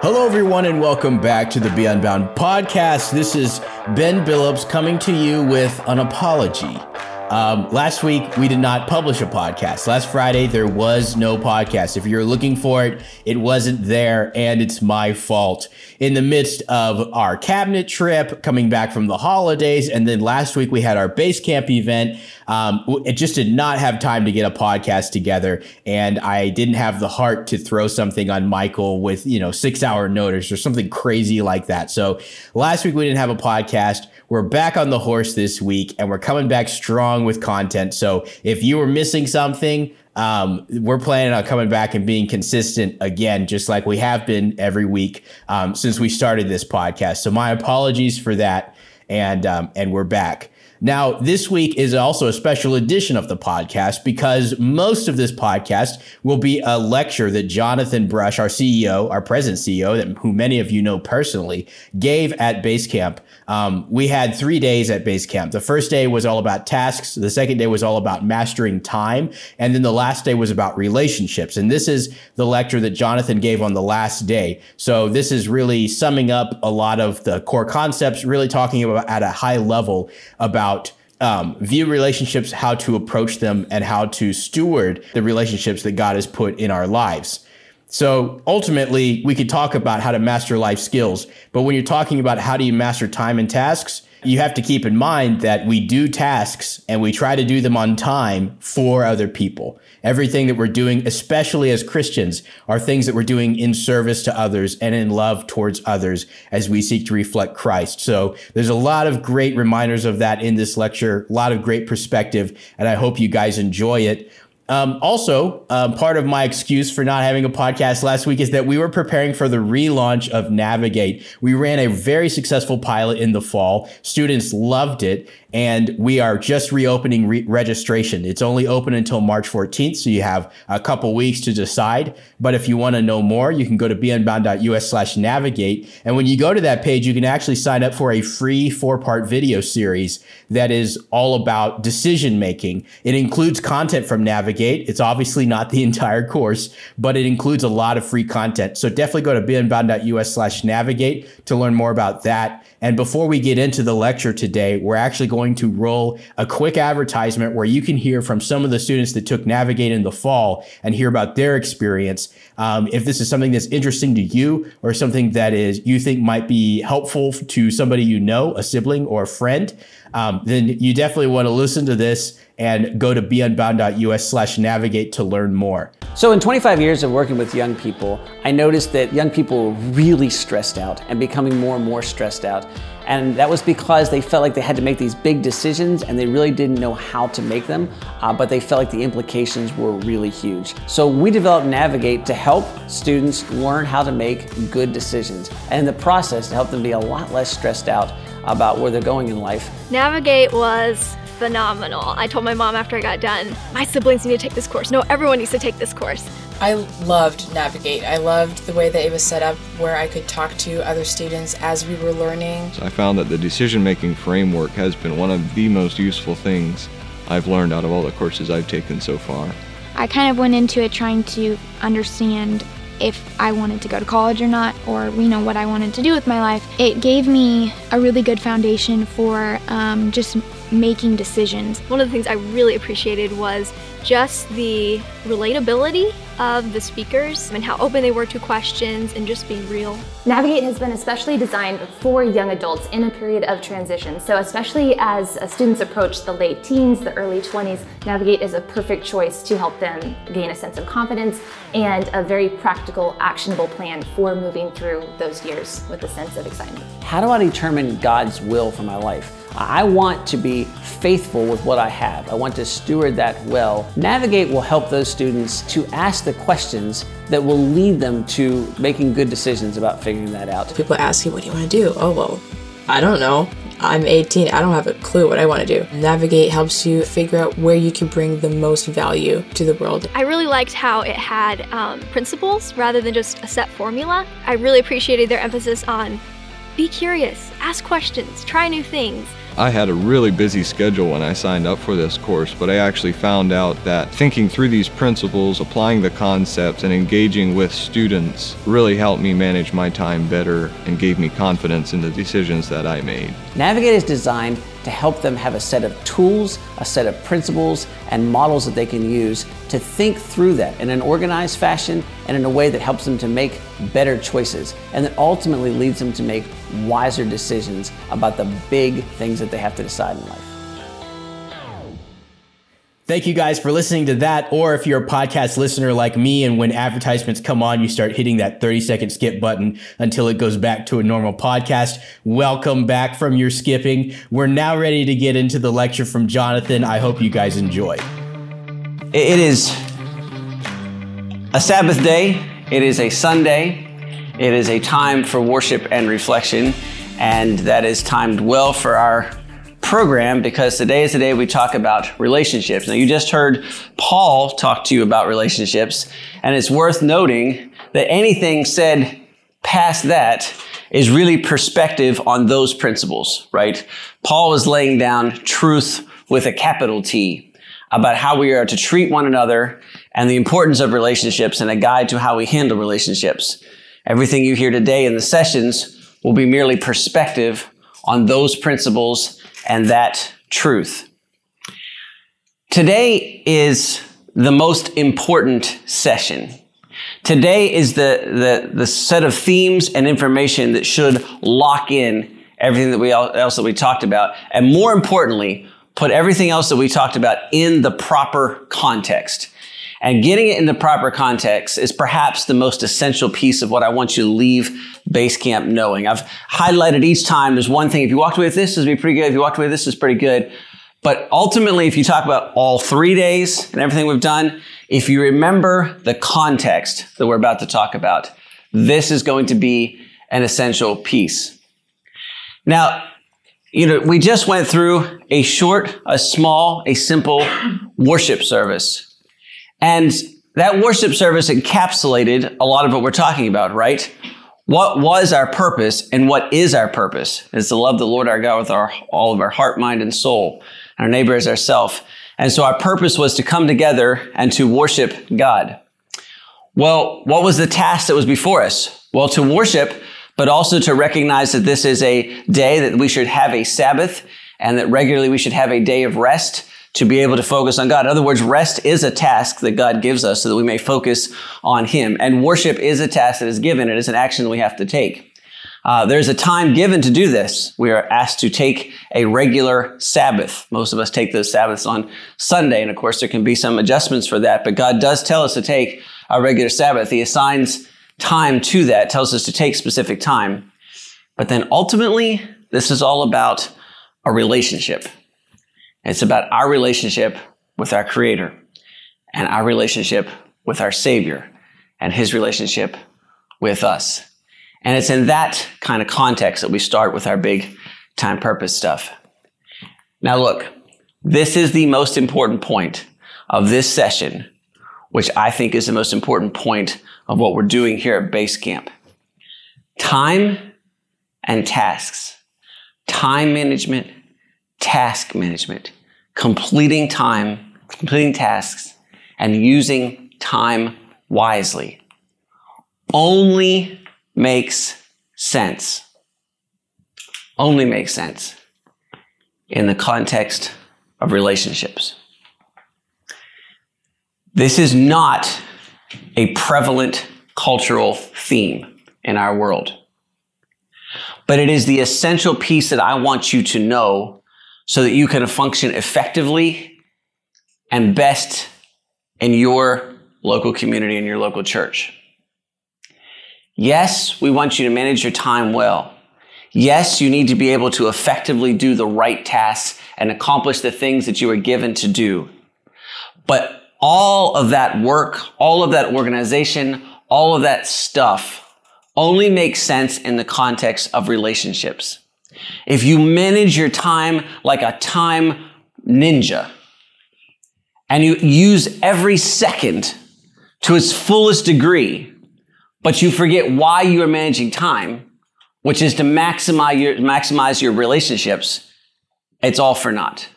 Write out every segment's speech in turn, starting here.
Hello, everyone, and welcome back to the Be Unbound podcast. This is Ben Billups coming to you with an apology. Um, last week, we did not publish a podcast. Last Friday, there was no podcast. If you're looking for it, it wasn't there, and it's my fault. In the midst of our cabinet trip, coming back from the holidays, and then last week we had our Basecamp event, um, it just did not have time to get a podcast together, and I didn't have the heart to throw something on Michael with, you know, six hour notice or something crazy like that. So last week we didn't have a podcast. We're back on the horse this week and we're coming back strong with content. So if you were missing something, um, we're planning on coming back and being consistent again, just like we have been every week um, since we started this podcast. So my apologies for that, and um, and we're back. Now, this week is also a special edition of the podcast because most of this podcast will be a lecture that Jonathan Brush, our CEO, our present CEO, that, who many of you know personally, gave at Basecamp. Um, we had three days at Basecamp. The first day was all about tasks. The second day was all about mastering time. And then the last day was about relationships. And this is the lecture that Jonathan gave on the last day. So this is really summing up a lot of the core concepts, really talking about at a high level about um, view relationships, how to approach them, and how to steward the relationships that God has put in our lives. So ultimately, we could talk about how to master life skills, but when you're talking about how do you master time and tasks, you have to keep in mind that we do tasks and we try to do them on time for other people. Everything that we're doing, especially as Christians, are things that we're doing in service to others and in love towards others as we seek to reflect Christ. So there's a lot of great reminders of that in this lecture, a lot of great perspective, and I hope you guys enjoy it. Um, also, um, part of my excuse for not having a podcast last week is that we were preparing for the relaunch of Navigate. We ran a very successful pilot in the fall. Students loved it and we are just reopening re- registration. It's only open until March 14th, so you have a couple weeks to decide. But if you want to know more, you can go to beunbound.us slash navigate. And when you go to that page, you can actually sign up for a free four part video series that is all about decision making. It includes content from Navigate. It's obviously not the entire course, but it includes a lot of free content. So definitely go to beunbound.us slash navigate to learn more about that. And before we get into the lecture today, we're actually going to roll a quick advertisement where you can hear from some of the students that took Navigate in the fall and hear about their experience. Um, if this is something that's interesting to you or something that is you think might be helpful to somebody you know, a sibling or a friend, um, then you definitely want to listen to this and go to beunbound.us slash navigate to learn more. So, in 25 years of working with young people, I noticed that young people were really stressed out and becoming more and more stressed out. And that was because they felt like they had to make these big decisions and they really didn't know how to make them, uh, but they felt like the implications were really huge. So, we developed Navigate to help students learn how to make good decisions and in the process to help them be a lot less stressed out about where they're going in life. Navigate was phenomenal. I told my mom after I got done, my siblings need to take this course. No, everyone needs to take this course. I loved Navigate. I loved the way that it was set up where I could talk to other students as we were learning. So I found that the decision making framework has been one of the most useful things I've learned out of all the courses I've taken so far. I kind of went into it trying to understand if I wanted to go to college or not, or you know what I wanted to do with my life. It gave me a really good foundation for um, just making decisions. One of the things I really appreciated was just the relatability of the speakers and how open they were to questions and just being real. Navigate has been especially designed for young adults in a period of transition. So, especially as students approach the late teens, the early 20s, Navigate is a perfect choice to help them gain a sense of confidence and a very practical, actionable plan for moving through those years with a sense of excitement. How do I determine God's will for my life? I want to be faithful with what I have. I want to steward that well. Navigate will help those students to ask the questions that will lead them to making good decisions about figuring that out. People ask you, What do you want to do? Oh, well, I don't know. I'm 18, I don't have a clue what I want to do. Navigate helps you figure out where you can bring the most value to the world. I really liked how it had um, principles rather than just a set formula. I really appreciated their emphasis on Be curious, ask questions, try new things. I had a really busy schedule when I signed up for this course, but I actually found out that thinking through these principles, applying the concepts, and engaging with students really helped me manage my time better and gave me confidence in the decisions that I made. Navigate is designed to help them have a set of tools, a set of principles, and models that they can use to think through that in an organized fashion and in a way that helps them to make better choices and that ultimately leads them to make wiser decisions about the big things that they have to decide in life. Thank you guys for listening to that. Or if you're a podcast listener like me, and when advertisements come on, you start hitting that 30 second skip button until it goes back to a normal podcast. Welcome back from your skipping. We're now ready to get into the lecture from Jonathan. I hope you guys enjoy. It is a Sabbath day, it is a Sunday, it is a time for worship and reflection, and that is timed well for our program because today is the day we talk about relationships. Now, you just heard Paul talk to you about relationships, and it's worth noting that anything said past that is really perspective on those principles, right? Paul is laying down truth with a capital T about how we are to treat one another and the importance of relationships and a guide to how we handle relationships. Everything you hear today in the sessions will be merely perspective on those principles and that truth. Today is the most important session. Today is the, the, the set of themes and information that should lock in everything that we else that we talked about. And more importantly, put everything else that we talked about in the proper context. And getting it in the proper context is perhaps the most essential piece of what I want you to leave Basecamp knowing. I've highlighted each time there's one thing. If you walked away with this, this would be pretty good. If you walked away with this, is pretty good. But ultimately, if you talk about all three days and everything we've done, if you remember the context that we're about to talk about, this is going to be an essential piece. Now, you know, we just went through a short, a small, a simple worship service. And that worship service encapsulated a lot of what we're talking about, right? What was our purpose and what is our purpose? Is to love the Lord our God with our, all of our heart, mind, and soul, and our neighbor as ourself. And so our purpose was to come together and to worship God. Well, what was the task that was before us? Well, to worship, but also to recognize that this is a day that we should have a Sabbath and that regularly we should have a day of rest to be able to focus on God. In other words, rest is a task that God gives us so that we may focus on Him. And worship is a task that is given. It is an action we have to take. Uh, there's a time given to do this. We are asked to take a regular Sabbath. Most of us take those Sabbaths on Sunday, and of course, there can be some adjustments for that, but God does tell us to take a regular Sabbath. He assigns time to that, tells us to take specific time. But then ultimately, this is all about a relationship. It's about our relationship with our Creator and our relationship with our Savior and His relationship with us. And it's in that kind of context that we start with our big time purpose stuff. Now, look, this is the most important point of this session, which I think is the most important point of what we're doing here at Basecamp. Time and tasks. Time management, task management completing time, completing tasks, and using time wisely only makes sense. Only makes sense in the context of relationships. This is not a prevalent cultural theme in our world, but it is the essential piece that I want you to know so that you can function effectively and best in your local community and your local church. Yes, we want you to manage your time well. Yes, you need to be able to effectively do the right tasks and accomplish the things that you are given to do. But all of that work, all of that organization, all of that stuff only makes sense in the context of relationships. If you manage your time like a time ninja and you use every second to its fullest degree, but you forget why you are managing time, which is to maximize your, maximize your relationships, it's all for naught.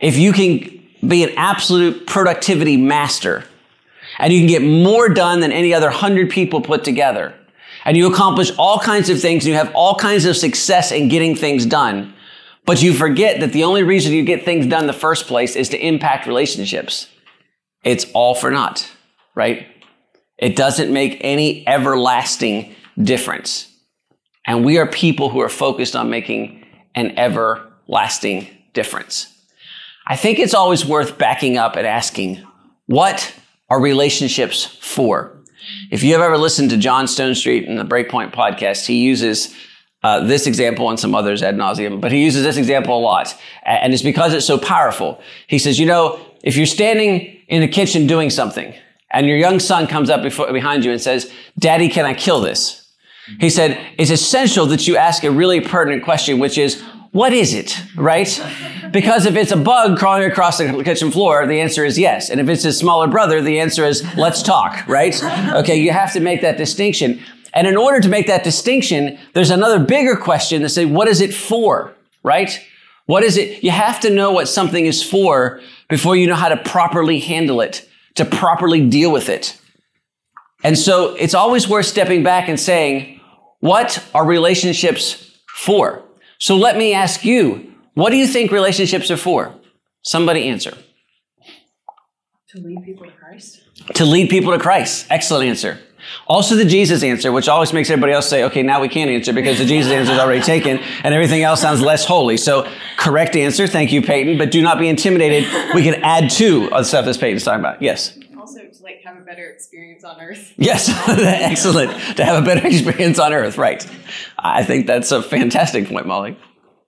If you can be an absolute productivity master and you can get more done than any other hundred people put together, and you accomplish all kinds of things and you have all kinds of success in getting things done, but you forget that the only reason you get things done in the first place is to impact relationships. It's all for naught, right? It doesn't make any everlasting difference. And we are people who are focused on making an everlasting difference. I think it's always worth backing up and asking, what are relationships for? If you have ever listened to John Stonestreet in the Breakpoint podcast, he uses uh, this example and some others ad nauseum, but he uses this example a lot. And it's because it's so powerful. He says, you know, if you're standing in the kitchen doing something and your young son comes up before, behind you and says, Daddy, can I kill this? He said, it's essential that you ask a really pertinent question, which is, what is it? Right? Because if it's a bug crawling across the kitchen floor, the answer is yes. And if it's his smaller brother, the answer is let's talk, right? Okay, you have to make that distinction. And in order to make that distinction, there's another bigger question that says, what is it for? Right? What is it? You have to know what something is for before you know how to properly handle it, to properly deal with it. And so it's always worth stepping back and saying, what are relationships for? So let me ask you, what do you think relationships are for? Somebody answer. To lead people to Christ. To lead people to Christ. Excellent answer. Also the Jesus answer, which always makes everybody else say, okay, now we can't answer because the Jesus answer is already taken and everything else sounds less holy. So correct answer. Thank you, Peyton. But do not be intimidated. We can add to the stuff that Peyton's talking about. Yes. Also to like have a better experience on earth. Yes. Excellent. To have a better experience on earth. Right. I think that's a fantastic point, Molly.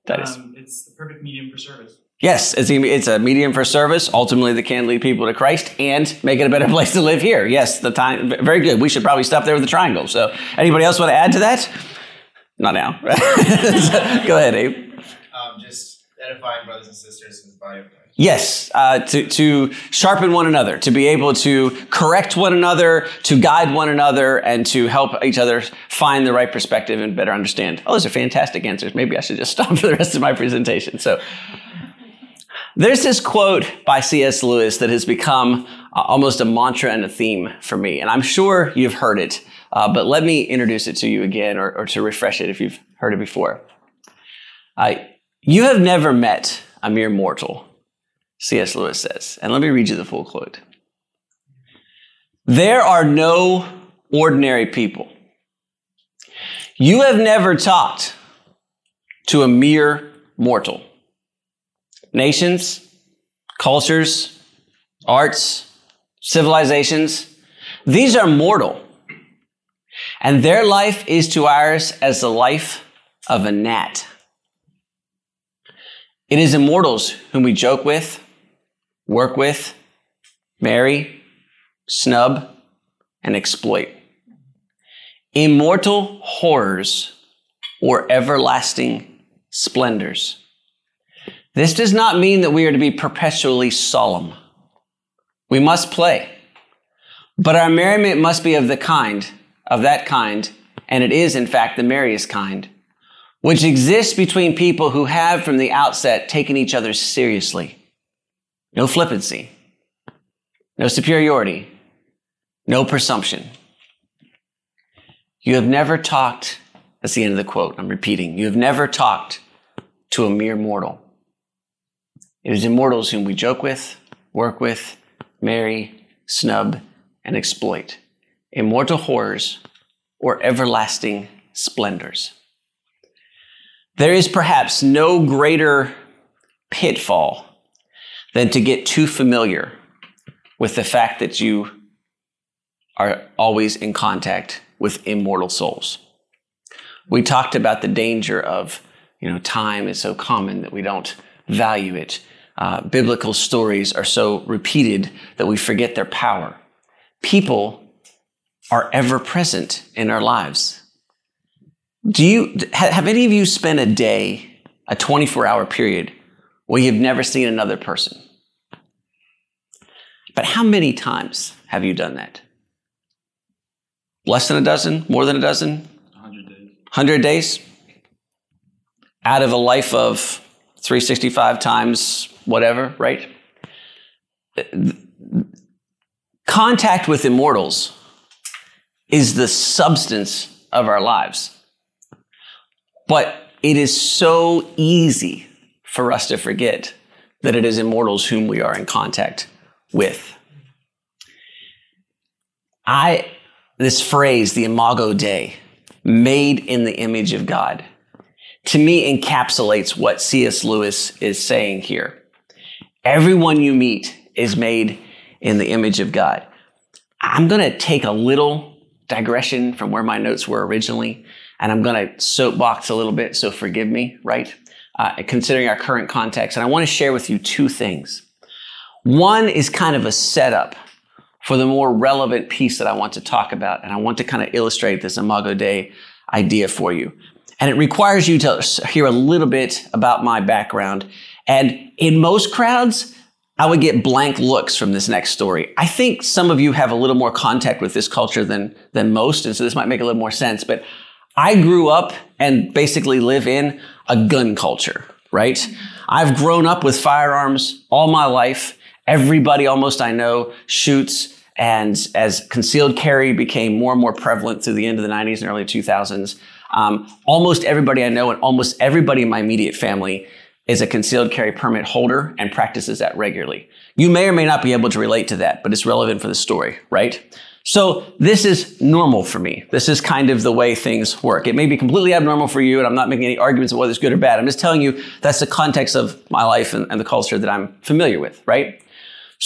That is. Um, it's the perfect medium for service. Yes, it's a, it's a medium for service, ultimately that can lead people to Christ and make it a better place to live here. Yes, the time, very good. We should probably stop there with the triangle. So anybody else want to add to that? Not now. Go ahead, Abe. Um, just edifying brothers and sisters in the body of Christ. Yes, uh, to, to sharpen one another, to be able to correct one another, to guide one another, and to help each other find the right perspective and better understand. Oh, those are fantastic answers. Maybe I should just stop for the rest of my presentation. So, there's this quote by C.S. Lewis that has become uh, almost a mantra and a theme for me, and I'm sure you've heard it, uh, but let me introduce it to you again or, or to refresh it if you've heard it before. You have never met a mere mortal, C.S. Lewis says. And let me read you the full quote. There are no ordinary people. You have never talked to a mere mortal. Nations, cultures, arts, civilizations, these are mortal. And their life is to ours as the life of a gnat. It is immortals whom we joke with, work with, marry, snub, and exploit. Immortal horrors or everlasting splendors. This does not mean that we are to be perpetually solemn. We must play. But our merriment must be of the kind, of that kind, and it is in fact the merriest kind, which exists between people who have from the outset taken each other seriously. No flippancy, no superiority, no presumption. You have never talked, that's the end of the quote, I'm repeating, you have never talked to a mere mortal. It is immortals whom we joke with, work with, marry, snub, and exploit. Immortal horrors or everlasting splendors. There is perhaps no greater pitfall than to get too familiar with the fact that you are always in contact with immortal souls. We talked about the danger of, you know, time is so common that we don't value it. Uh, biblical stories are so repeated that we forget their power. People are ever present in our lives. Do you have any of you spent a day, a 24 hour period, where you've never seen another person? But how many times have you done that? Less than a dozen? More than a dozen? 100 days. 100 days out of a life of 365 times whatever, right? Contact with immortals is the substance of our lives. But it is so easy for us to forget that it is immortals whom we are in contact with. I, this phrase, the imago Dei, made in the image of God, to me encapsulates what C.S. Lewis is saying here. Everyone you meet is made in the image of God. I'm going to take a little digression from where my notes were originally, and I'm going to soapbox a little bit, so forgive me, right? Uh, considering our current context. And I want to share with you two things. One is kind of a setup for the more relevant piece that I want to talk about, and I want to kind of illustrate this Imago Dei idea for you. And it requires you to hear a little bit about my background. And in most crowds, I would get blank looks from this next story. I think some of you have a little more contact with this culture than, than most, and so this might make a little more sense. But I grew up and basically live in a gun culture, right? I've grown up with firearms all my life. Everybody almost I know shoots. And as concealed carry became more and more prevalent through the end of the 90s and early 2000s, um, almost everybody I know and almost everybody in my immediate family is a concealed carry permit holder and practices that regularly. You may or may not be able to relate to that, but it's relevant for the story, right? So this is normal for me. This is kind of the way things work. It may be completely abnormal for you, and I'm not making any arguments of whether it's good or bad. I'm just telling you that's the context of my life and, and the culture that I'm familiar with, right?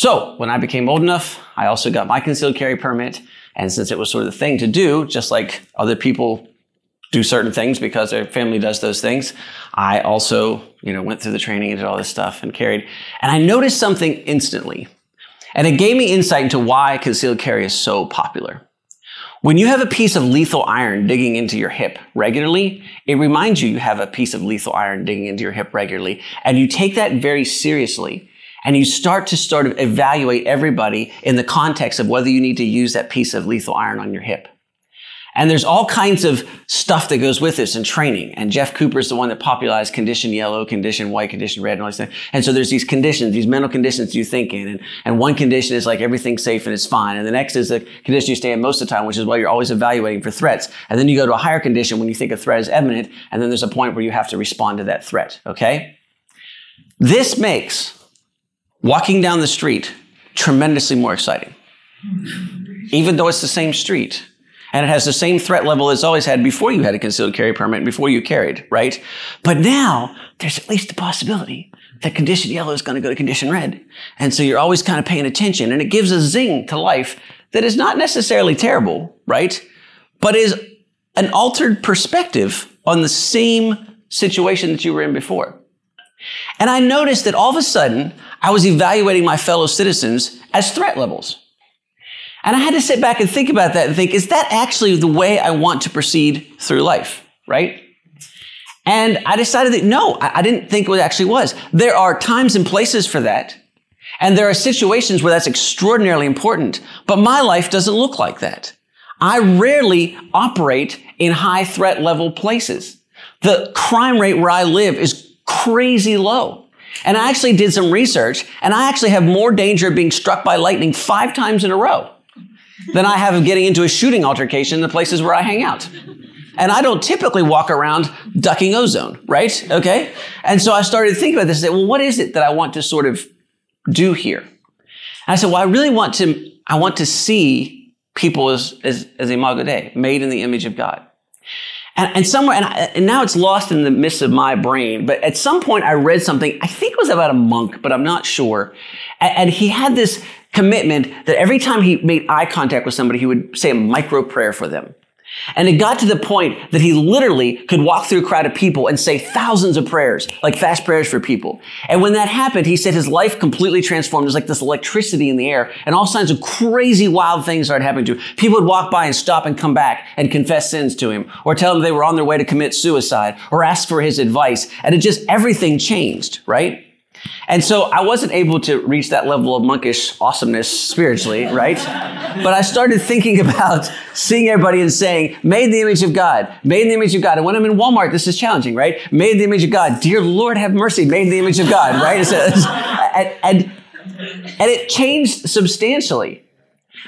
So when I became old enough, I also got my concealed carry permit. And since it was sort of the thing to do, just like other people do certain things because their family does those things. I also, you know, went through the training and did all this stuff and carried. And I noticed something instantly. And it gave me insight into why concealed carry is so popular. When you have a piece of lethal iron digging into your hip regularly, it reminds you you have a piece of lethal iron digging into your hip regularly. And you take that very seriously. And you start to sort of evaluate everybody in the context of whether you need to use that piece of lethal iron on your hip. And there's all kinds of stuff that goes with this in training. And Jeff Cooper is the one that popularized condition yellow, condition white, condition red, and all these things. And so there's these conditions, these mental conditions you think in. And, and one condition is like everything's safe and it's fine. And the next is the condition you stay in most of the time, which is why you're always evaluating for threats. And then you go to a higher condition when you think a threat is imminent. And then there's a point where you have to respond to that threat. Okay? This makes walking down the street tremendously more exciting. Even though it's the same street and it has the same threat level it's always had before you had a concealed carry permit, before you carried, right? But now there's at least the possibility that condition yellow is going to go to condition red. And so you're always kind of paying attention and it gives a zing to life that is not necessarily terrible, right? But is an altered perspective on the same situation that you were in before. And I noticed that all of a sudden I was evaluating my fellow citizens as threat levels. And I had to sit back and think about that and think, is that actually the way I want to proceed through life? Right? And I decided that no, I didn't think it actually was. There are times and places for that. And there are situations where that's extraordinarily important. But my life doesn't look like that. I rarely operate in high threat level places. The crime rate where I live is crazy low. And I actually did some research and I actually have more danger of being struck by lightning five times in a row than I have of getting into a shooting altercation in the places where I hang out. And I don't typically walk around ducking ozone, right? Okay. And so I started to think about this and say, well, what is it that I want to sort of do here? And I said, well, I really want to, I want to see people as, as, as imago Dei, made in the image of God. And, and somewhere, and, I, and, now it's lost in the midst of my brain, but at some point I read something, I think it was about a monk, but I'm not sure. And, and he had this commitment that every time he made eye contact with somebody, he would say a micro prayer for them. And it got to the point that he literally could walk through a crowd of people and say thousands of prayers, like fast prayers for people. And when that happened, he said his life completely transformed. There's like this electricity in the air and all kinds of crazy wild things started happening to him. People would walk by and stop and come back and confess sins to him or tell him they were on their way to commit suicide or ask for his advice. And it just, everything changed, right? And so I wasn't able to reach that level of monkish awesomeness spiritually, right? But I started thinking about seeing everybody and saying, made in the image of God, made in the image of God. And when I'm in Walmart, this is challenging, right? Made in the image of God. Dear Lord, have mercy. Made in the image of God, right? It's, it's, and, and, and it changed substantially.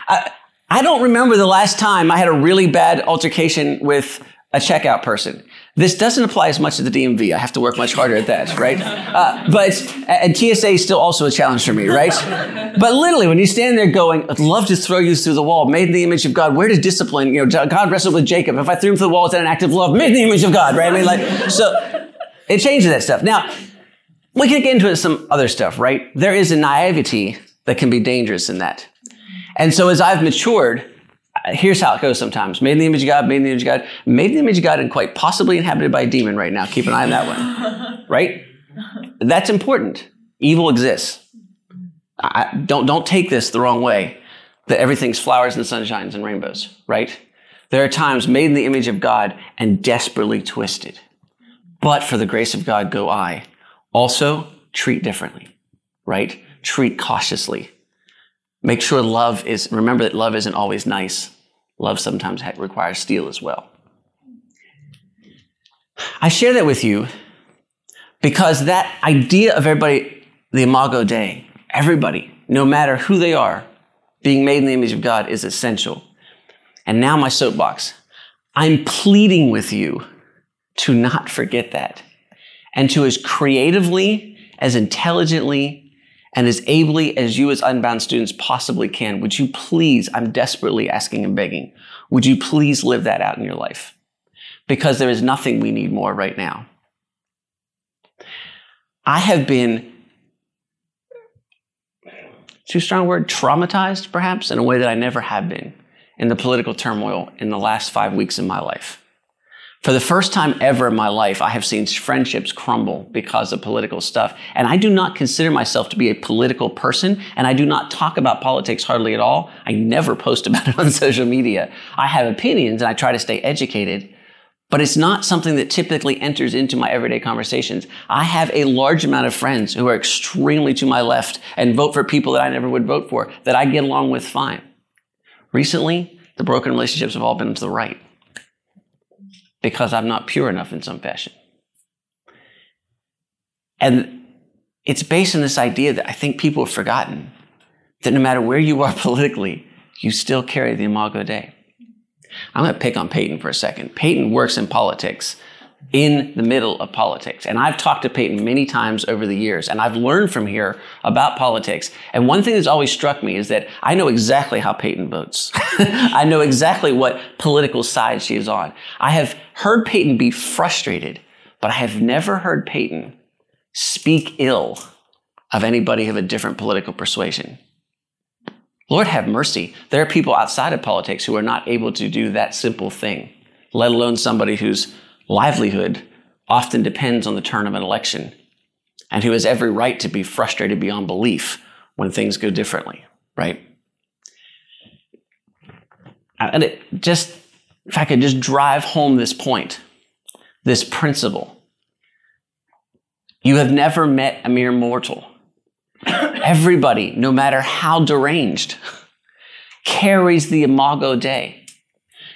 I, I don't remember the last time I had a really bad altercation with a checkout person. This doesn't apply as much to the DMV. I have to work much harder at that, right? Uh, but and TSA is still also a challenge for me, right? But literally, when you stand there going, "I'd love to throw you through the wall," made in the image of God. Where does discipline? You know, God wrestled with Jacob. If I threw him through the wall, is that an act of love? Made in the image of God, right? I mean, like, so it changes that stuff. Now, we can get into some other stuff, right? There is a naivety that can be dangerous in that. And so as I've matured, here's how it goes sometimes. Made in the image of God, made in the image of God, made in the image of God and quite possibly inhabited by a demon right now. Keep an eye on that one. Right? That's important. Evil exists. I, don't, don't take this the wrong way that everything's flowers and sunshines and rainbows, right? There are times made in the image of God and desperately twisted. But for the grace of God go I. Also, treat differently, right? Treat cautiously Make sure love is, remember that love isn't always nice. Love sometimes requires steel as well. I share that with you because that idea of everybody, the Imago Dei, everybody, no matter who they are, being made in the image of God is essential. And now my soapbox. I'm pleading with you to not forget that and to as creatively, as intelligently, and as ably as you as unbound students possibly can, would you please, I'm desperately asking and begging, would you please live that out in your life? Because there is nothing we need more right now. I have been, too strong word, traumatized perhaps in a way that I never have been in the political turmoil in the last five weeks of my life. For the first time ever in my life, I have seen friendships crumble because of political stuff. And I do not consider myself to be a political person, and I do not talk about politics hardly at all. I never post about it on social media. I have opinions and I try to stay educated, but it's not something that typically enters into my everyday conversations. I have a large amount of friends who are extremely to my left and vote for people that I never would vote for that I get along with fine. Recently, the broken relationships have all been to the right because I'm not pure enough in some fashion. And it's based on this idea that I think people have forgotten that no matter where you are politically, you still carry the Imago Dei. I'm going to pick on Peyton for a second. Peyton works in politics in the middle of politics. And I've talked to Peyton many times over the years, and I've learned from here about politics. And one thing that's always struck me is that I know exactly how Peyton votes. I know exactly what political side she is on. I have heard Peyton be frustrated, but I have never heard Peyton speak ill of anybody of a different political persuasion. Lord have mercy. There are people outside of politics who are not able to do that simple thing, let alone somebody who's livelihood often depends on the turn of an election and who has every right to be frustrated beyond belief when things go differently, right? Uh, and it just, if I could just drive home this point, this principle. You have never met a mere mortal. Everybody, no matter how deranged, carries the imago Dei.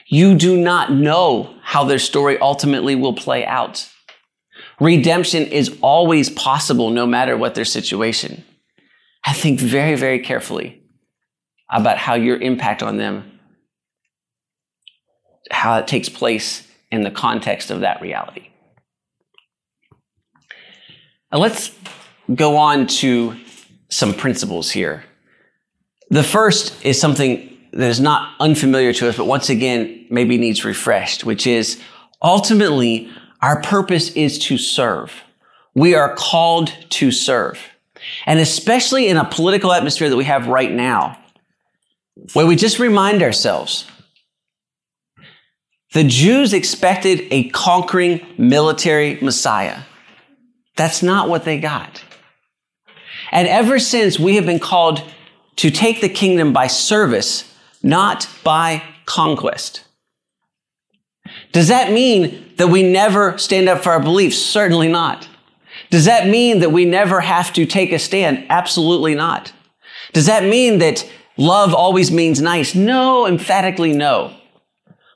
You do not know how their story ultimately will play out. Redemption is always possible no matter what their situation. I think very, very carefully about how your impact on them, how it takes place in the context of that reality. Now let's go on to some principles here. The first is something that is not unfamiliar to us, but once again, maybe needs refreshed, which is ultimately our purpose is to serve. We are called to serve. And especially in a political atmosphere that we have right now, where we just remind ourselves the Jews expected a conquering military Messiah. That's not what they got. And ever since we have been called to take the kingdom by service not by conquest. Does that mean that we never stand up for our beliefs? Certainly not. Does that mean that we never have to take a stand? Absolutely not. Does that mean that love always means nice? No, emphatically no.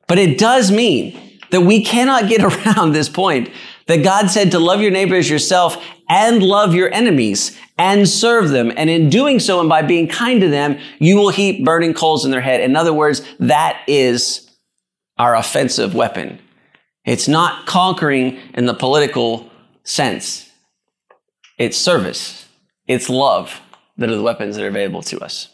But it does mean that we cannot get around this point that God said to love your neighbor as yourself and love your enemies and serve them. And in doing so and by being kind to them, you will heap burning coals in their head. In other words, that is our offensive weapon. It's not conquering in the political sense. It's service. It's love that are the weapons that are available to us.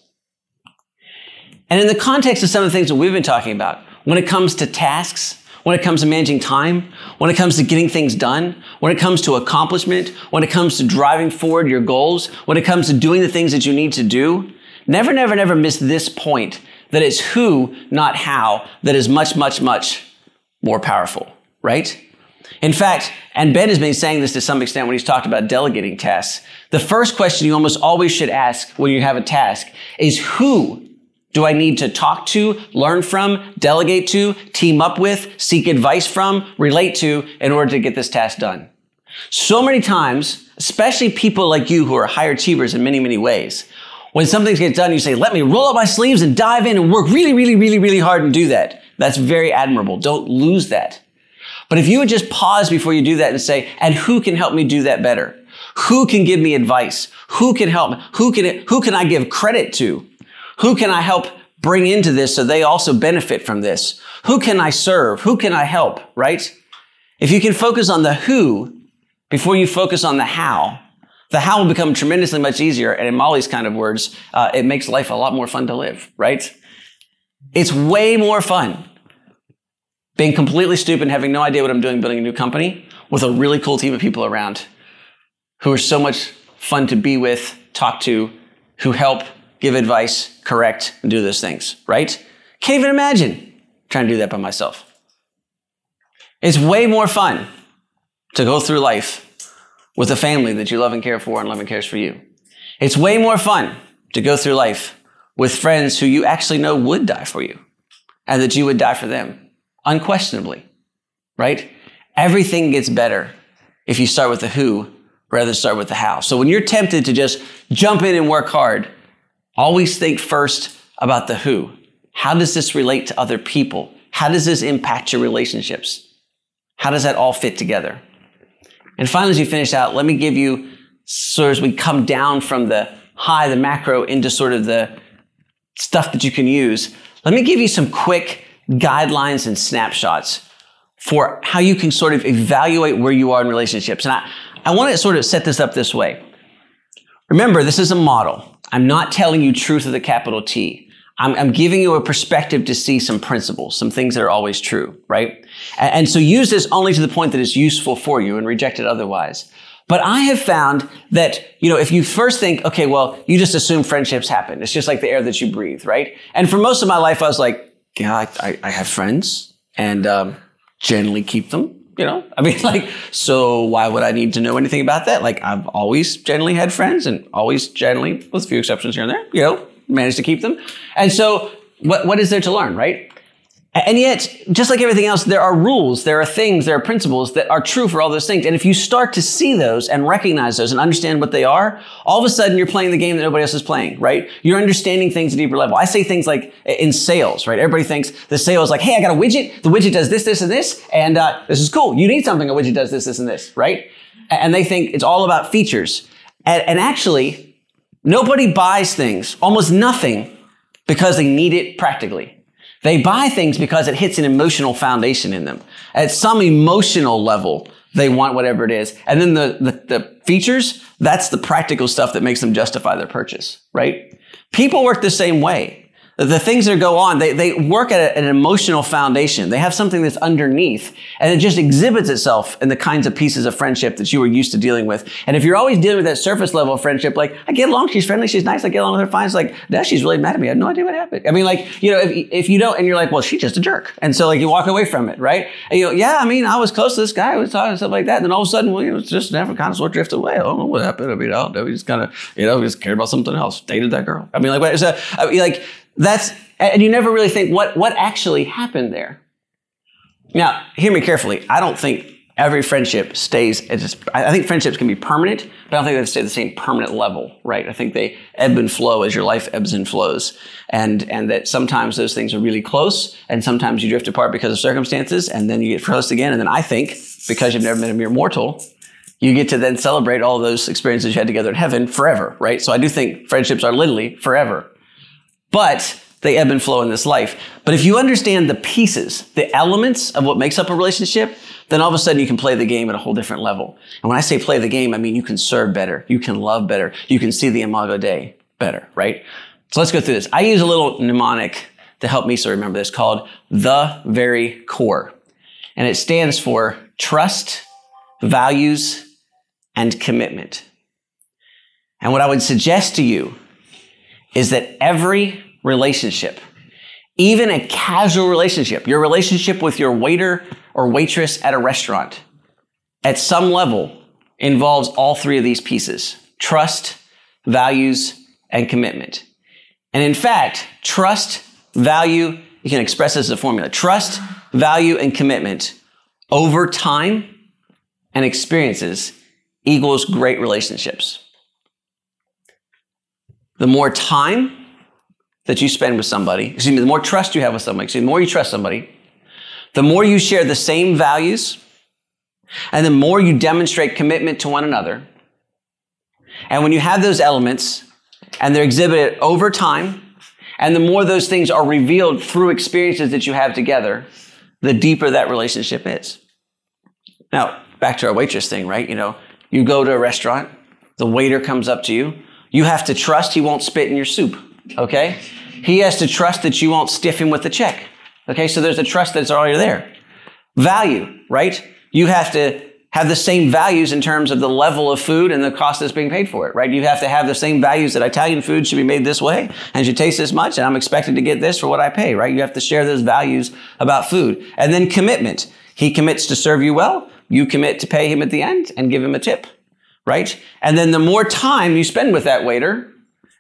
And in the context of some of the things that we've been talking about, when it comes to tasks, when it comes to managing time, when it comes to getting things done, when it comes to accomplishment, when it comes to driving forward your goals, when it comes to doing the things that you need to do, never, never, never miss this point that it's who, not how, that is much, much, much more powerful, right? In fact, and Ben has been saying this to some extent when he's talked about delegating tasks. The first question you almost always should ask when you have a task is who do I need to talk to, learn from, delegate to, team up with, seek advice from, relate to in order to get this task done? So many times, especially people like you who are high achievers in many, many ways, when something gets done, you say, let me roll up my sleeves and dive in and work really, really, really, really hard and do that. That's very admirable. Don't lose that. But if you would just pause before you do that and say, and who can help me do that better? Who can give me advice? Who can help? Who can, who can I give credit to? Who can I help bring into this so they also benefit from this? Who can I serve? Who can I help? Right? If you can focus on the who before you focus on the how, the how will become tremendously much easier. And in Molly's kind of words, uh, it makes life a lot more fun to live, right? It's way more fun being completely stupid having no idea what I'm doing building a new company with a really cool team of people around who are so much fun to be with, talk to, who help, give advice, correct, and do those things, right? Can't even imagine trying to do that by myself. It's way more fun to go through life with a family that you love and care for and love and cares for you. It's way more fun to go through life with friends who you actually know would die for you and that you would die for them, unquestionably, right? Everything gets better if you start with the who rather than start with the how. So when you're tempted to just jump in and work hard, always think first about the who. How does this relate to other people? How does this impact your relationships? How does that all fit together? And finally, as you finish out, let me give you sort of as we come down from the high, the macro into sort of the stuff that you can use. Let me give you some quick guidelines and snapshots for how you can sort of evaluate where you are in relationships. And I, I want to sort of set this up this way. Remember, this is a model. I'm not telling you truth with a capital T. I'm, I'm, giving you a perspective to see some principles, some things that are always true, right? And, and so use this only to the point that it's useful for you and reject it otherwise. But I have found that, you know, if you first think, okay, well, you just assume friendships happen. It's just like the air that you breathe, right? And for most of my life, I was like, yeah, I, I, I have friends and um, generally keep them. You know, I mean, like, so why would I need to know anything about that? Like, I've always generally had friends and always generally, with a few exceptions here and there, you know, managed to keep them. And so what, what is there to learn, right? And yet, just like everything else, there are rules, there are things, there are principles that are true for all those things. And if you start to see those and recognize those and understand what they are, all of a sudden you're playing the game that nobody else is playing, right? You're understanding things at a deeper level. I say things like in sales, right? Everybody thinks the sale is like, hey, I got a widget. The widget does this, this, and this. And uh, this is cool. You need something. A widget does this, this, and this, right? And they think it's all about features. And, and actually, Nobody buys things, almost nothing, because they need it practically. They buy things because it hits an emotional foundation in them. At some emotional level, they want whatever it is. And then the, the, the, features, that's the practical stuff that makes them justify their purchase, right? People work the same way the things that go on, they, they work at an emotional foundation. They have something that's underneath and it just exhibits itself in the kinds of pieces of friendship that you were used to dealing with. And if you're always dealing with that surface level of friendship, like, I get along, she's friendly, she's nice, I get along with her fine. It's like, that she's really mad at me. I have no idea what happened. I mean, like, you know, if, if you don't, and you're like, well, she's just a jerk. And so like you walk away from it, right? And you go, yeah, I mean, I was close to this guy, I was talking stuff like that. And then all of a sudden, well, you know, it's just never kind of sort of drifted away. I don't know what happened. I mean, I don't know. We just kind of, you know, we just cared about something else, dated that girl. I mean, like, so, I mean, like, that's, and you never really think what, what actually happened there. Now, hear me carefully. I don't think every friendship stays. Just, I think friendships can be permanent, but I don't think they stay at the same permanent level, right? I think they ebb and flow as your life ebbs and flows, and and that sometimes those things are really close, and sometimes you drift apart because of circumstances, and then you get close again, and then I think because you've never been a mere mortal, you get to then celebrate all those experiences you had together in heaven forever, right? So I do think friendships are literally forever, but they ebb and flow in this life. But if you understand the pieces, the elements of what makes up a relationship, then all of a sudden you can play the game at a whole different level. And when I say play the game, I mean you can serve better, you can love better, you can see the imago Dei better, right? So let's go through this. I use a little mnemonic to help me so remember this called the very core. And it stands for trust, values, and commitment. And what I would suggest to you is that every relationship, even a casual relationship, your relationship with your waiter or waitress at a restaurant, at some level involves all three of these pieces trust, values, and commitment. And in fact, trust, value, you can express this as a formula trust, value, and commitment over time and experiences equals great relationships. The more time that you spend with somebody, excuse me, the more trust you have with somebody, excuse me, the more you trust somebody, the more you share the same values, and the more you demonstrate commitment to one another. And when you have those elements and they're exhibited over time, and the more those things are revealed through experiences that you have together, the deeper that relationship is. Now, back to our waitress thing, right? You know, you go to a restaurant, the waiter comes up to you. You have to trust he won't spit in your soup, okay? He has to trust that you won't stiff him with the check, okay? So there's a trust that's already there. Value, right? You have to have the same values in terms of the level of food and the cost that's being paid for it, right? You have to have the same values that Italian food should be made this way and should taste this much, and I'm expected to get this for what I pay, right? You have to share those values about food. And then commitment. He commits to serve you well. You commit to pay him at the end and give him a tip, right? And then the more time you spend with that waiter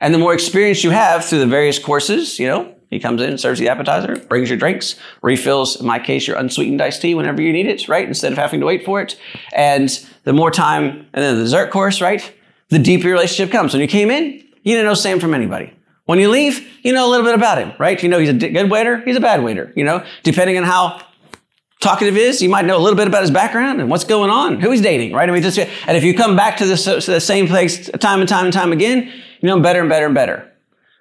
and the more experience you have through the various courses, you know, he comes in, serves the appetizer, brings your drinks, refills, in my case, your unsweetened iced tea whenever you need it, right? Instead of having to wait for it. And the more time, and then the dessert course, right? The deeper your relationship comes. When you came in, you didn't know Sam from anybody. When you leave, you know a little bit about him, right? You know he's a good waiter, he's a bad waiter, you know, depending on how talkative is, you might know a little bit about his background and what's going on, who he's dating, right? I mean, just, and if you come back to, this, to the same place time and time and time again, you know better and better and better.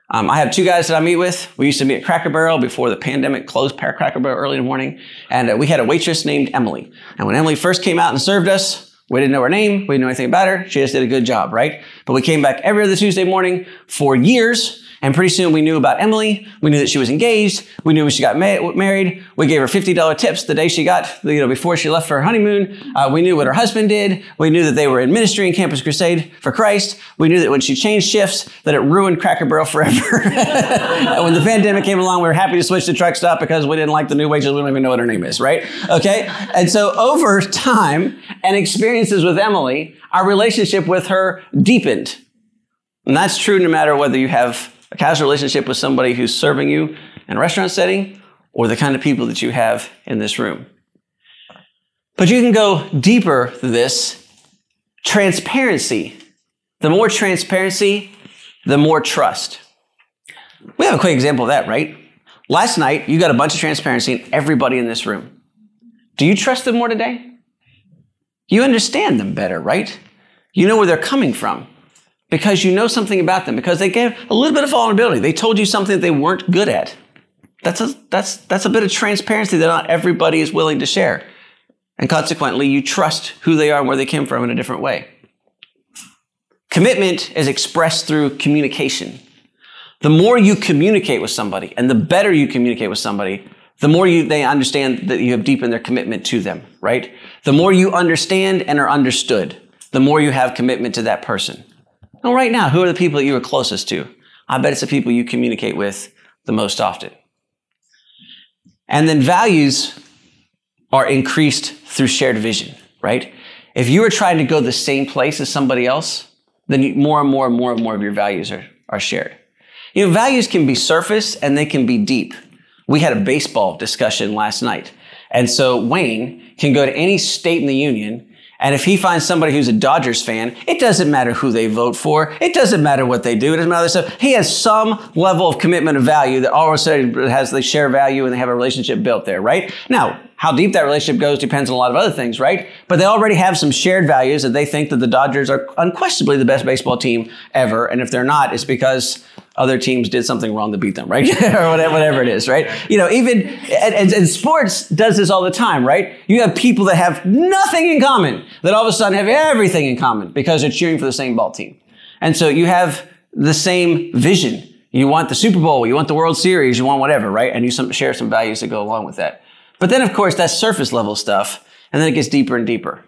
Um, I have two guys that I meet with. We used to meet at Cracker Barrel before the pandemic closed Cracker Barrel early in the morning. And uh, we had a waitress named Emily. And when Emily first came out and served us, we didn't know her name. We didn't know anything about her. She just did a good job, right? But we came back every other Tuesday morning for years and pretty soon we knew about Emily. We knew that she was engaged. We knew when she got ma- married. We gave her $50 tips the day she got, you know, before she left for her honeymoon. Uh, we knew what her husband did. We knew that they were in ministry in Campus Crusade for Christ. We knew that when she changed shifts, that it ruined Cracker Barrel forever. when the pandemic came along, we were happy to switch to truck stop because we didn't like the new wages. We don't even know what her name is, right? Okay. And so over time and experiences with Emily, our relationship with her deepened. And that's true no matter whether you have a casual relationship with somebody who's serving you in a restaurant setting or the kind of people that you have in this room. But you can go deeper than this. Transparency. The more transparency, the more trust. We have a quick example of that, right? Last night, you got a bunch of transparency in everybody in this room. Do you trust them more today? You understand them better, right? You know where they're coming from because you know something about them, because they gave a little bit of vulnerability. They told you something that they weren't good at. That's a, that's, that's a bit of transparency that not everybody is willing to share. And consequently, you trust who they are and where they came from in a different way. Commitment is expressed through communication. The more you communicate with somebody and the better you communicate with somebody, the more you, they understand that you have deepened their commitment to them, right? The more you understand and are understood, the more you have commitment to that person. Right now, who are the people that you are closest to? I bet it's the people you communicate with the most often. And then values are increased through shared vision, right? If you are trying to go the same place as somebody else, then you, more and more and more and more of your values are, are shared. You know, values can be surface and they can be deep. We had a baseball discussion last night. And so Wayne can go to any state in the union and if he finds somebody who's a Dodgers fan, it doesn't matter who they vote for. It doesn't matter what they do. It doesn't matter. So he has some level of commitment of value that all of a sudden has they share value and they have a relationship built there, right? Now, how deep that relationship goes depends on a lot of other things, right? But they already have some shared values that they think that the Dodgers are unquestionably the best baseball team ever. And if they're not, it's because other teams did something wrong to beat them, right? or whatever, whatever it is, right? You know, even, and, and, and, sports does this all the time, right? You have people that have nothing in common that all of a sudden have everything in common because they're cheering for the same ball team. And so you have the same vision. You want the Super Bowl, you want the World Series, you want whatever, right? And you some, share some values that go along with that. But then, of course, that's surface level stuff, and then it gets deeper and deeper.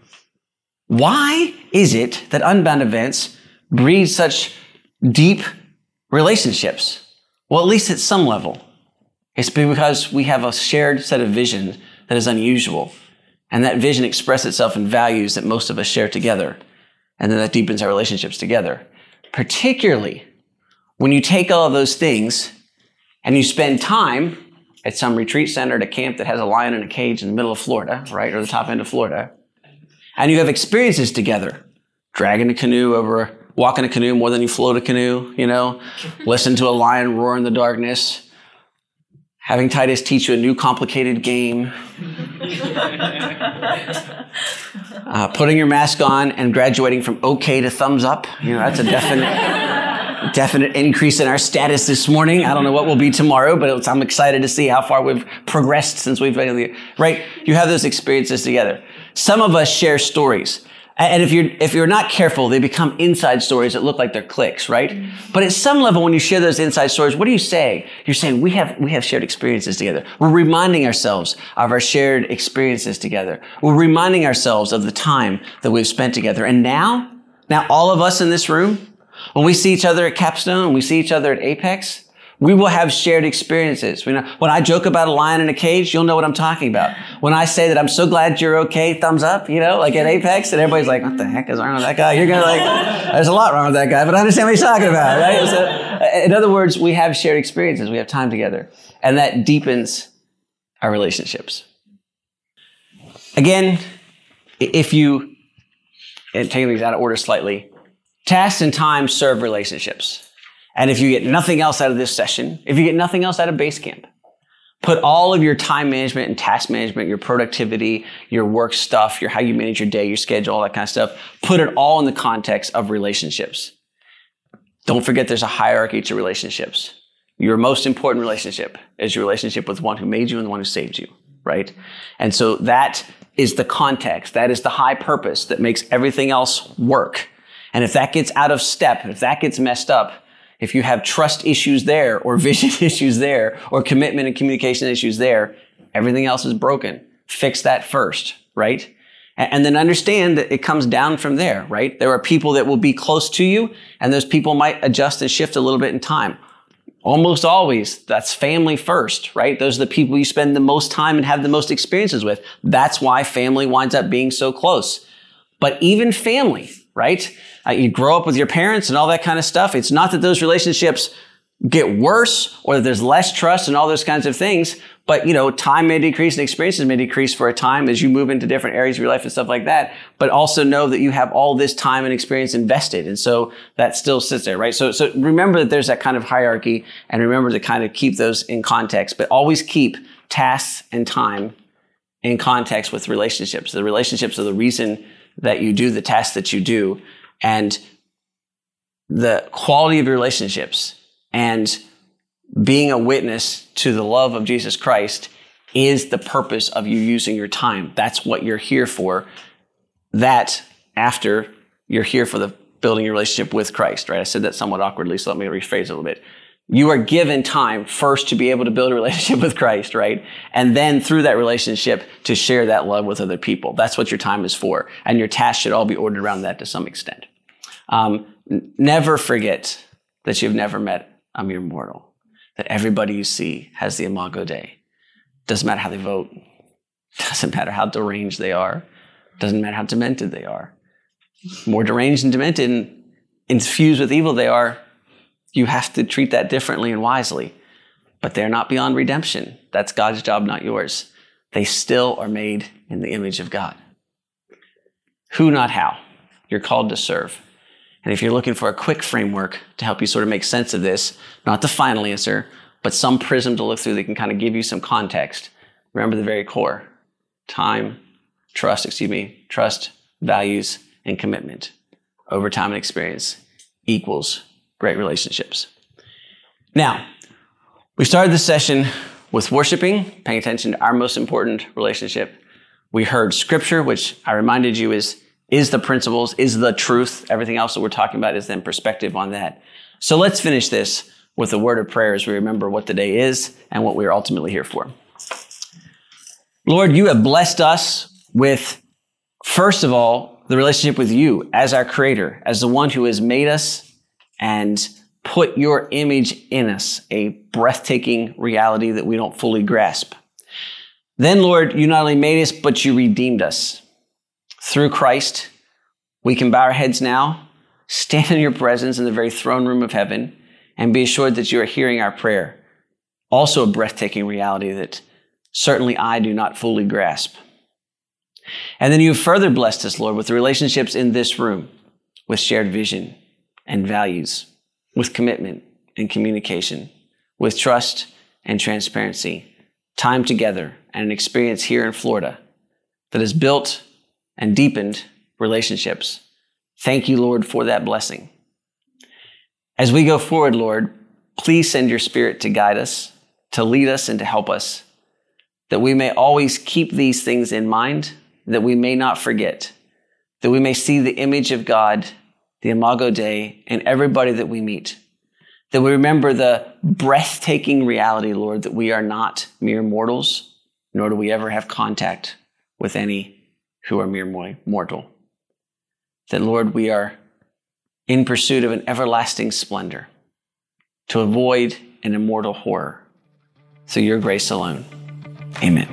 Why is it that unbound events breed such deep relationships? Well, at least at some level. It's because we have a shared set of vision that is unusual. And that vision expresses itself in values that most of us share together. And then that deepens our relationships together. Particularly when you take all of those things and you spend time at some retreat center at a camp that has a lion in a cage in the middle of Florida, right, or the top end of Florida, and you have experiences together, dragging a canoe over, walking a canoe more than you float a canoe, you know, listen to a lion roar in the darkness, having Titus teach you a new complicated game, uh, putting your mask on and graduating from okay to thumbs up, you know, that's a definite definite increase in our status this morning. I don't know what will be tomorrow, but I'm excited to see how far we've progressed since we've been in the, right? You have those experiences together. Some of us share stories. And if you're, if you're not careful, they become inside stories that look like they're cliques, right? Mm-hmm. But at some level, when you share those inside stories, what do you say? You're saying we have, we have shared experiences together. We're reminding ourselves of our shared experiences together. We're reminding ourselves of the time that we've spent together. And now, now all of us in this room, when we see each other at Capstone, we see each other at Apex, we will have shared experiences. When I joke about a lion in a cage, you'll know what I'm talking about. When I say that I'm so glad you're okay, thumbs up, you know, like at Apex, and everybody's like, what the heck is wrong with that guy? You're gonna like, there's a lot wrong with that guy, but I understand what he's talking about, right? So, in other words, we have shared experiences. We have time together. And that deepens our relationships. Again, if you, and taking these out of order slightly, Tasks and time serve relationships. And if you get nothing else out of this session, if you get nothing else out of Basecamp, put all of your time management and task management, your productivity, your work stuff, your how you manage your day, your schedule, all that kind of stuff, put it all in the context of relationships. Don't forget there's a hierarchy to relationships. Your most important relationship is your relationship with the one who made you and the one who saved you, right? And so that is the context. That is the high purpose that makes everything else work. And if that gets out of step, if that gets messed up, if you have trust issues there or vision issues there or commitment and communication issues there, everything else is broken. Fix that first, right? And then understand that it comes down from there, right? There are people that will be close to you and those people might adjust and shift a little bit in time. Almost always, that's family first, right? Those are the people you spend the most time and have the most experiences with. That's why family winds up being so close. But even family, right? Uh, you grow up with your parents and all that kind of stuff. It's not that those relationships get worse or that there's less trust and all those kinds of things. But, you know, time may decrease and experiences may decrease for a time as you move into different areas of your life and stuff like that. But also know that you have all this time and experience invested. And so that still sits there, right? So, so remember that there's that kind of hierarchy and remember to kind of keep those in context, but always keep tasks and time in context with relationships. The relationships are the reason that you do the tasks that you do and the quality of your relationships and being a witness to the love of Jesus Christ is the purpose of you using your time. That's what you're here for. That after you're here for the building your relationship with Christ, right? I said that somewhat awkwardly, so let me rephrase a little bit. You are given time first to be able to build a relationship with Christ, right? And then through that relationship to share that love with other people. That's what your time is for. And your tasks should all be ordered around that to some extent. Um, n- never forget that you've never met a mere mortal. That everybody you see has the Imago Dei. Doesn't matter how they vote. Doesn't matter how deranged they are. Doesn't matter how demented they are. More deranged and demented and infused with evil they are, you have to treat that differently and wisely. But they're not beyond redemption. That's God's job, not yours. they still are made in the image of God. Who, not how. You're called to serve. And if you're looking for a quick framework to help you sort of make sense of this, not the final answer, but some prism to look through that can kind of give you some context, remember the very core time, trust, excuse me, trust, values, and commitment over time and experience equals great relationships. Now, we started this session with worshiping, paying attention to our most important relationship. We heard scripture, which I reminded you is, is the principles, is the truth. Everything else that we're talking about is then perspective on that. So let's finish this with a word of prayer as we remember what the day is and what we are ultimately here for. Lord, you have blessed us with, first of all, the relationship with you as our creator, as the one who has made us and put your image in us, a breathtaking reality that we don't fully grasp. Then, Lord, you not only made us, but you redeemed us. Through Christ, we can bow our heads now, stand in your presence in the very throne room of heaven, and be assured that you are hearing our prayer. Also, a breathtaking reality that certainly I do not fully grasp. And then you have further blessed us, Lord, with the relationships in this room, with shared vision and values, with commitment and communication, with trust and transparency, time together, and an experience here in Florida that has built and deepened relationships. Thank you, Lord, for that blessing. As we go forward, Lord, please send your spirit to guide us, to lead us, and to help us that we may always keep these things in mind, that we may not forget, that we may see the image of God, the Imago Dei, and everybody that we meet, that we remember the breathtaking reality, Lord, that we are not mere mortals, nor do we ever have contact with any who are mere mortal. That, Lord, we are in pursuit of an everlasting splendor to avoid an immortal horror through your grace alone. Amen.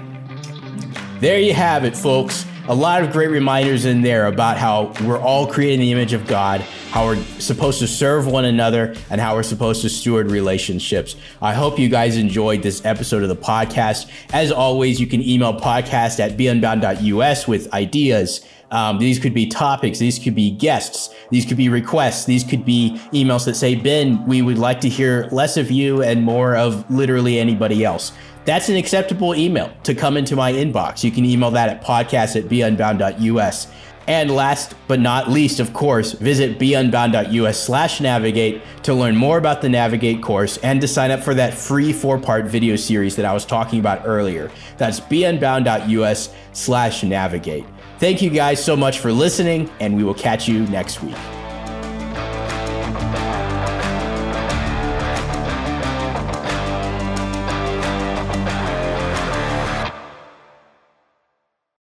There you have it, folks. A lot of great reminders in there about how we're all created in the image of God, how we're supposed to serve one another, and how we're supposed to steward relationships. I hope you guys enjoyed this episode of the podcast. As always, you can email podcast at beunbound.us with ideas. Um, these could be topics, these could be guests, these could be requests, these could be emails that say, Ben, we would like to hear less of you and more of literally anybody else that's an acceptable email to come into my inbox. You can email that at podcast at beunbound.us. And last but not least, of course, visit beunbound.us slash navigate to learn more about the Navigate course and to sign up for that free four part video series that I was talking about earlier. That's beunbound.us slash navigate. Thank you guys so much for listening, and we will catch you next week.